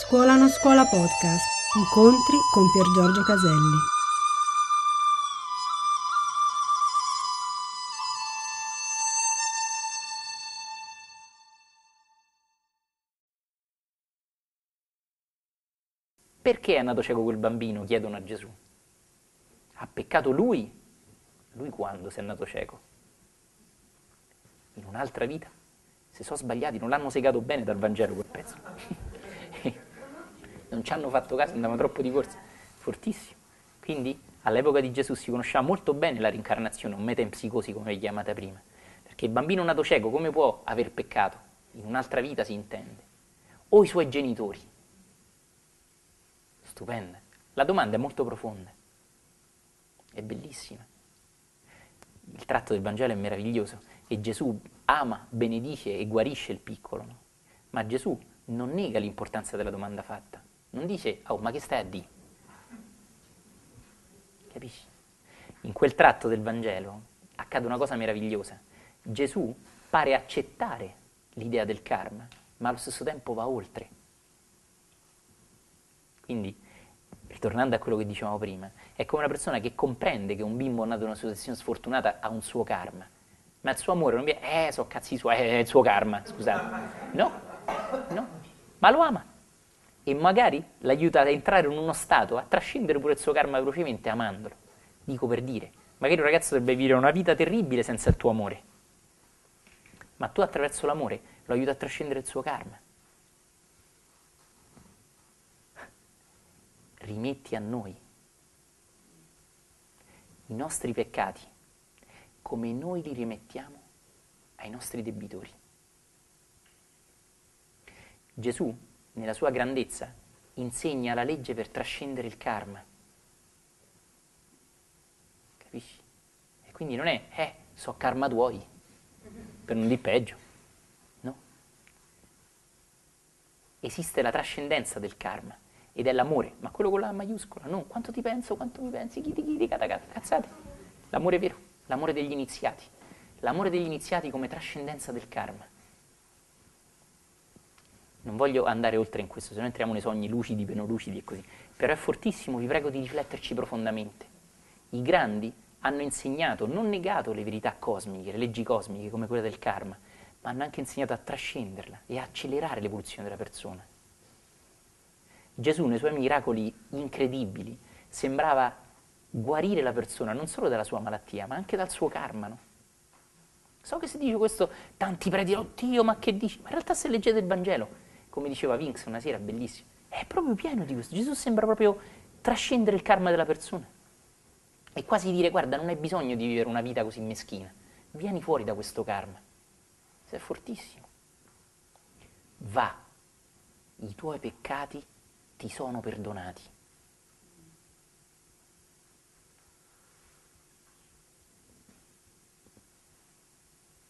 Scuola non scuola podcast. Incontri con Pier Giorgio Caselli. Perché è nato cieco quel bambino? Chiedono a Gesù. Ha peccato lui? Lui quando si è nato cieco? In un'altra vita? Si sono sbagliati, non l'hanno segato bene dal Vangelo quel pezzo. Non ci hanno fatto caso, andavano troppo di corsa. Fortissimo. Quindi all'epoca di Gesù si conosceva molto bene la rincarnazione, un metempsicosi come vi chiamate prima. Perché il bambino nato cieco come può aver peccato? In un'altra vita si intende. O i suoi genitori. Stupenda. La domanda è molto profonda. È bellissima. Il tratto del Vangelo è meraviglioso e Gesù ama, benedice e guarisce il piccolo. No? Ma Gesù non nega l'importanza della domanda fatta. Non dice, oh, ma che stai a dire? Capisci? In quel tratto del Vangelo accade una cosa meravigliosa. Gesù pare accettare l'idea del karma, ma allo stesso tempo va oltre. Quindi, ritornando a quello che dicevamo prima, è come una persona che comprende che un bimbo nato in una situazione sfortunata ha un suo karma, ma il suo amore non viene, eh, so cazzi suoi, è il suo karma, scusate. No, no, ma lo ama. E magari l'aiuta ad entrare in uno stato, a trascendere pure il suo karma velocemente amandolo. Dico per dire, magari un ragazzo dovrebbe vivere una vita terribile senza il tuo amore. Ma tu attraverso l'amore lo aiuti a trascendere il suo karma. Rimetti a noi i nostri peccati come noi li rimettiamo ai nostri debitori. Gesù, nella sua grandezza, insegna la legge per trascendere il karma. Capisci? E quindi non è, eh, so karma tuoi, per non dire peggio. No. Esiste la trascendenza del karma ed è l'amore, ma quello con la maiuscola, non quanto ti penso, quanto mi pensi, chi ti chiti, cazzate. L'amore vero l'amore degli iniziati, l'amore degli iniziati come trascendenza del karma. Non voglio andare oltre in questo, se no entriamo nei sogni lucidi, penoloucidi e così, però è fortissimo, vi prego di rifletterci profondamente. I grandi hanno insegnato, non negato le verità cosmiche, le leggi cosmiche come quella del karma, ma hanno anche insegnato a trascenderla e a accelerare l'evoluzione della persona. Gesù nei suoi miracoli incredibili sembrava guarire la persona non solo dalla sua malattia, ma anche dal suo karma. No? So che se dice questo, tanti preti, oddio, ma che dici? Ma in realtà se leggete il Vangelo, come diceva Vinx una sera, bellissimo, è proprio pieno di questo. Gesù sembra proprio trascendere il karma della persona e quasi dire, guarda, non hai bisogno di vivere una vita così meschina, vieni fuori da questo karma. Sei fortissimo. Va, i tuoi peccati ti sono perdonati.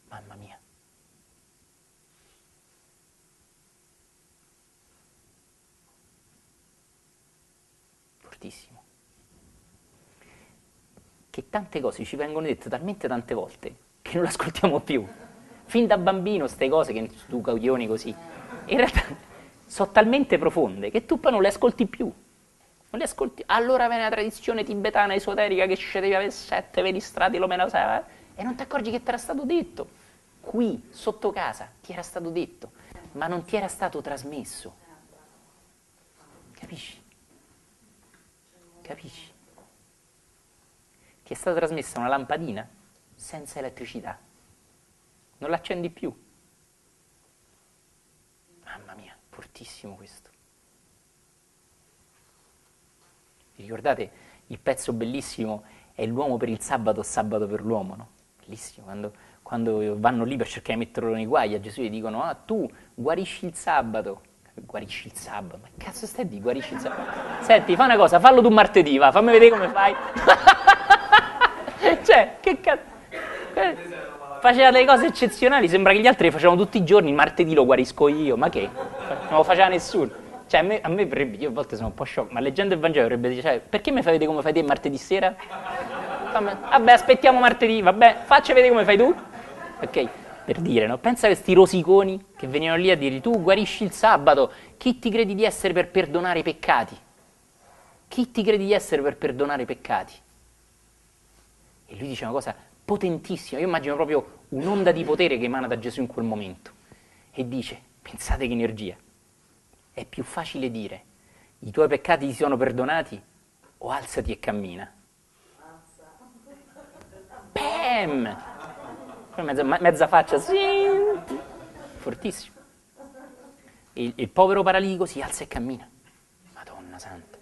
Mamma mia. Fortissimo. Che tante cose ci vengono dette talmente tante volte che non le ascoltiamo più. Fin da bambino queste cose che tu coglioni così, in realtà sono talmente profonde che tu poi non le ascolti più. Non le ascolti. Allora viene la tradizione tibetana esoterica che devi avere sette veri strati, lo meno sei, e non ti accorgi che ti era stato detto qui, sotto casa, ti era stato detto, ma non ti era stato trasmesso. Capisci? Capisci? Ti è stata trasmessa una lampadina senza elettricità. Non l'accendi più. Mamma mia, fortissimo questo. Vi ricordate il pezzo bellissimo è l'uomo per il sabato, sabato per l'uomo, no? Bellissimo, quando quando vanno lì per cercare di metterlo nei guai, a Gesù gli dicono, ah tu guarisci il sabato. Guarisci il sabato? Ma cazzo stai di guarisci il sabato? Senti, fa una cosa, fallo tu martedì, va, fammi vedere come fai. cioè, che cazzo... Faceva delle cose eccezionali, sembra che gli altri le facevano tutti i giorni, il martedì lo guarisco io, ma che? Non lo faceva nessuno. Cioè, a me, a me io a volte sono un po' sciocco, ma leggendo il Vangelo dovrebbe dire, cioè, perché mi fai vedere come fai te martedì sera? Vabbè, aspettiamo martedì, vabbè, faccia vedere come fai tu. Ok? per dire, no? Pensa a questi rosiconi che venivano lì a dire tu guarisci il sabato, chi ti credi di essere per perdonare i peccati? Chi ti credi di essere per perdonare i peccati? E lui dice una cosa potentissima, io immagino proprio un'onda di potere che emana da Gesù in quel momento. E dice, pensate che energia, è più facile dire i tuoi peccati ti sono perdonati o alzati e cammina. Pam! Mezza, mezza faccia, sì, fortissimo. Il, il povero paralitico si alza e cammina. Madonna santa.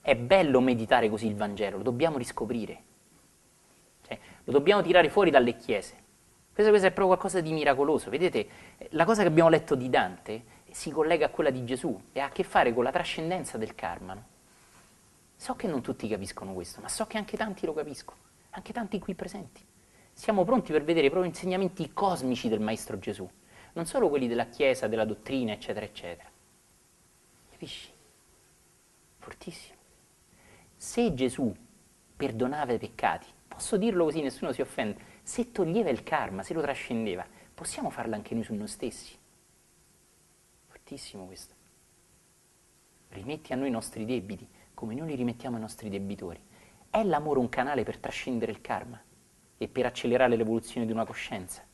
È bello meditare così il Vangelo, lo dobbiamo riscoprire. Lo dobbiamo tirare fuori dalle chiese. Questo, questo, è proprio qualcosa di miracoloso. Vedete, la cosa che abbiamo letto di Dante si collega a quella di Gesù e ha a che fare con la trascendenza del karma. No? So che non tutti capiscono questo, ma so che anche tanti lo capiscono, anche tanti qui presenti. Siamo pronti per vedere proprio insegnamenti cosmici del Maestro Gesù, non solo quelli della Chiesa, della dottrina, eccetera, eccetera. Capisci? Fortissimo. Se Gesù perdonava i peccati, posso dirlo così, nessuno si offende, se toglieva il karma, se lo trascendeva, possiamo farlo anche noi su noi stessi. Fortissimo questo. Rimetti a noi i nostri debiti, come noi li rimettiamo ai nostri debitori. È l'amore un canale per trascendere il karma e per accelerare l'evoluzione di una coscienza?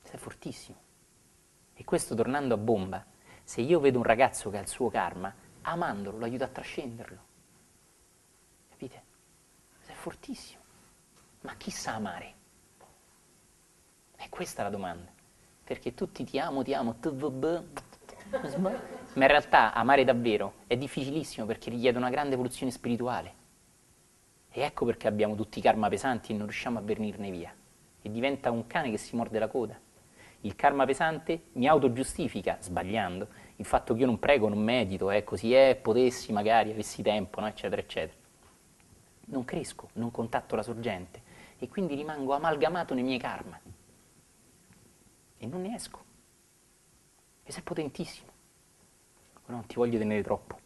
Questo è fortissimo. E questo tornando a bomba, se io vedo un ragazzo che ha il suo karma, amandolo lo aiuto a trascenderlo. Fortissimo. Ma chi sa amare? E questa è la domanda. Perché tutti ti amo, ti amo, ma in realtà amare davvero è difficilissimo perché richiede una grande evoluzione spirituale. E ecco perché abbiamo tutti i karma pesanti e non riusciamo a venirne via. E diventa un cane che si morde la coda. Il karma pesante mi autogiustifica, sbagliando, il fatto che io non prego, non medito, eh, così è, potessi magari, avessi tempo, no? eccetera, eccetera. Non cresco, non contatto la sorgente e quindi rimango amalgamato nei miei karma. E non ne esco. Questo è potentissimo non ti voglio tenere troppo.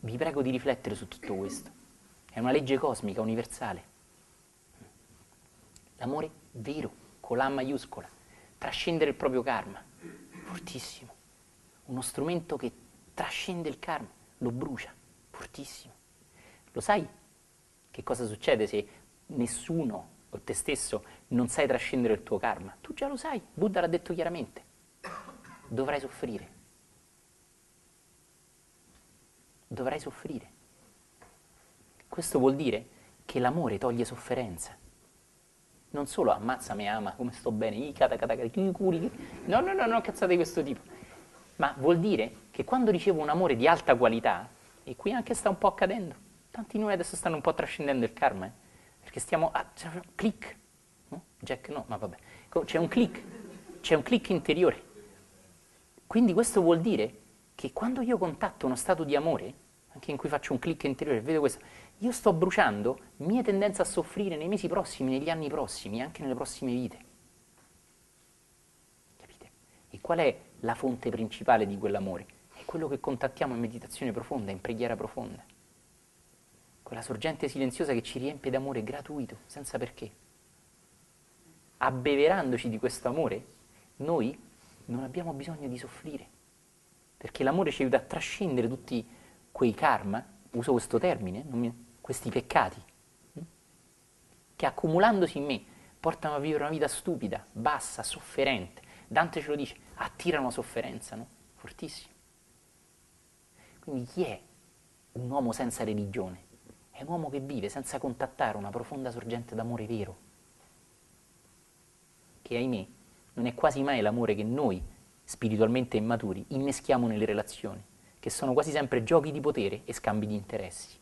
Vi prego di riflettere su tutto questo. È una legge cosmica, universale. L'amore vero, con la maiuscola, trascendere il proprio karma, fortissimo. Uno strumento che trascende il karma, lo brucia, fortissimo. Lo sai che cosa succede se nessuno o te stesso non sai trascendere il tuo karma? Tu già lo sai, Buddha l'ha detto chiaramente. Dovrai soffrire dovrai soffrire. Questo vuol dire che l'amore toglie sofferenza. Non solo ammazzami, ama, come sto bene, i curi, no, no, no, no, cazzate di questo tipo. Ma vuol dire che quando ricevo un amore di alta qualità, e qui anche sta un po' accadendo, tanti di noi adesso stanno un po' trascendendo il karma, eh? perché stiamo a click, no? Jack no, ma vabbè, c'è un click, c'è un click interiore. Quindi questo vuol dire che quando io contatto uno stato di amore, anche in cui faccio un clic interiore vedo questo, io sto bruciando mia tendenza a soffrire nei mesi prossimi, negli anni prossimi, anche nelle prossime vite. Capite? E qual è la fonte principale di quell'amore? È quello che contattiamo in meditazione profonda, in preghiera profonda. Quella sorgente silenziosa che ci riempie d'amore gratuito, senza perché. Abbeverandoci di questo amore, noi non abbiamo bisogno di soffrire perché l'amore ci aiuta a trascendere tutti quei karma, uso questo termine, mi, questi peccati, hm, che accumulandosi in me portano a vivere una vita stupida, bassa, sofferente. Dante ce lo dice, attirano la sofferenza, no? Fortissimo. Quindi chi è un uomo senza religione? È un uomo che vive senza contattare una profonda sorgente d'amore vero, che ahimè non è quasi mai l'amore che noi spiritualmente immaturi, inneschiamo nelle relazioni, che sono quasi sempre giochi di potere e scambi di interessi.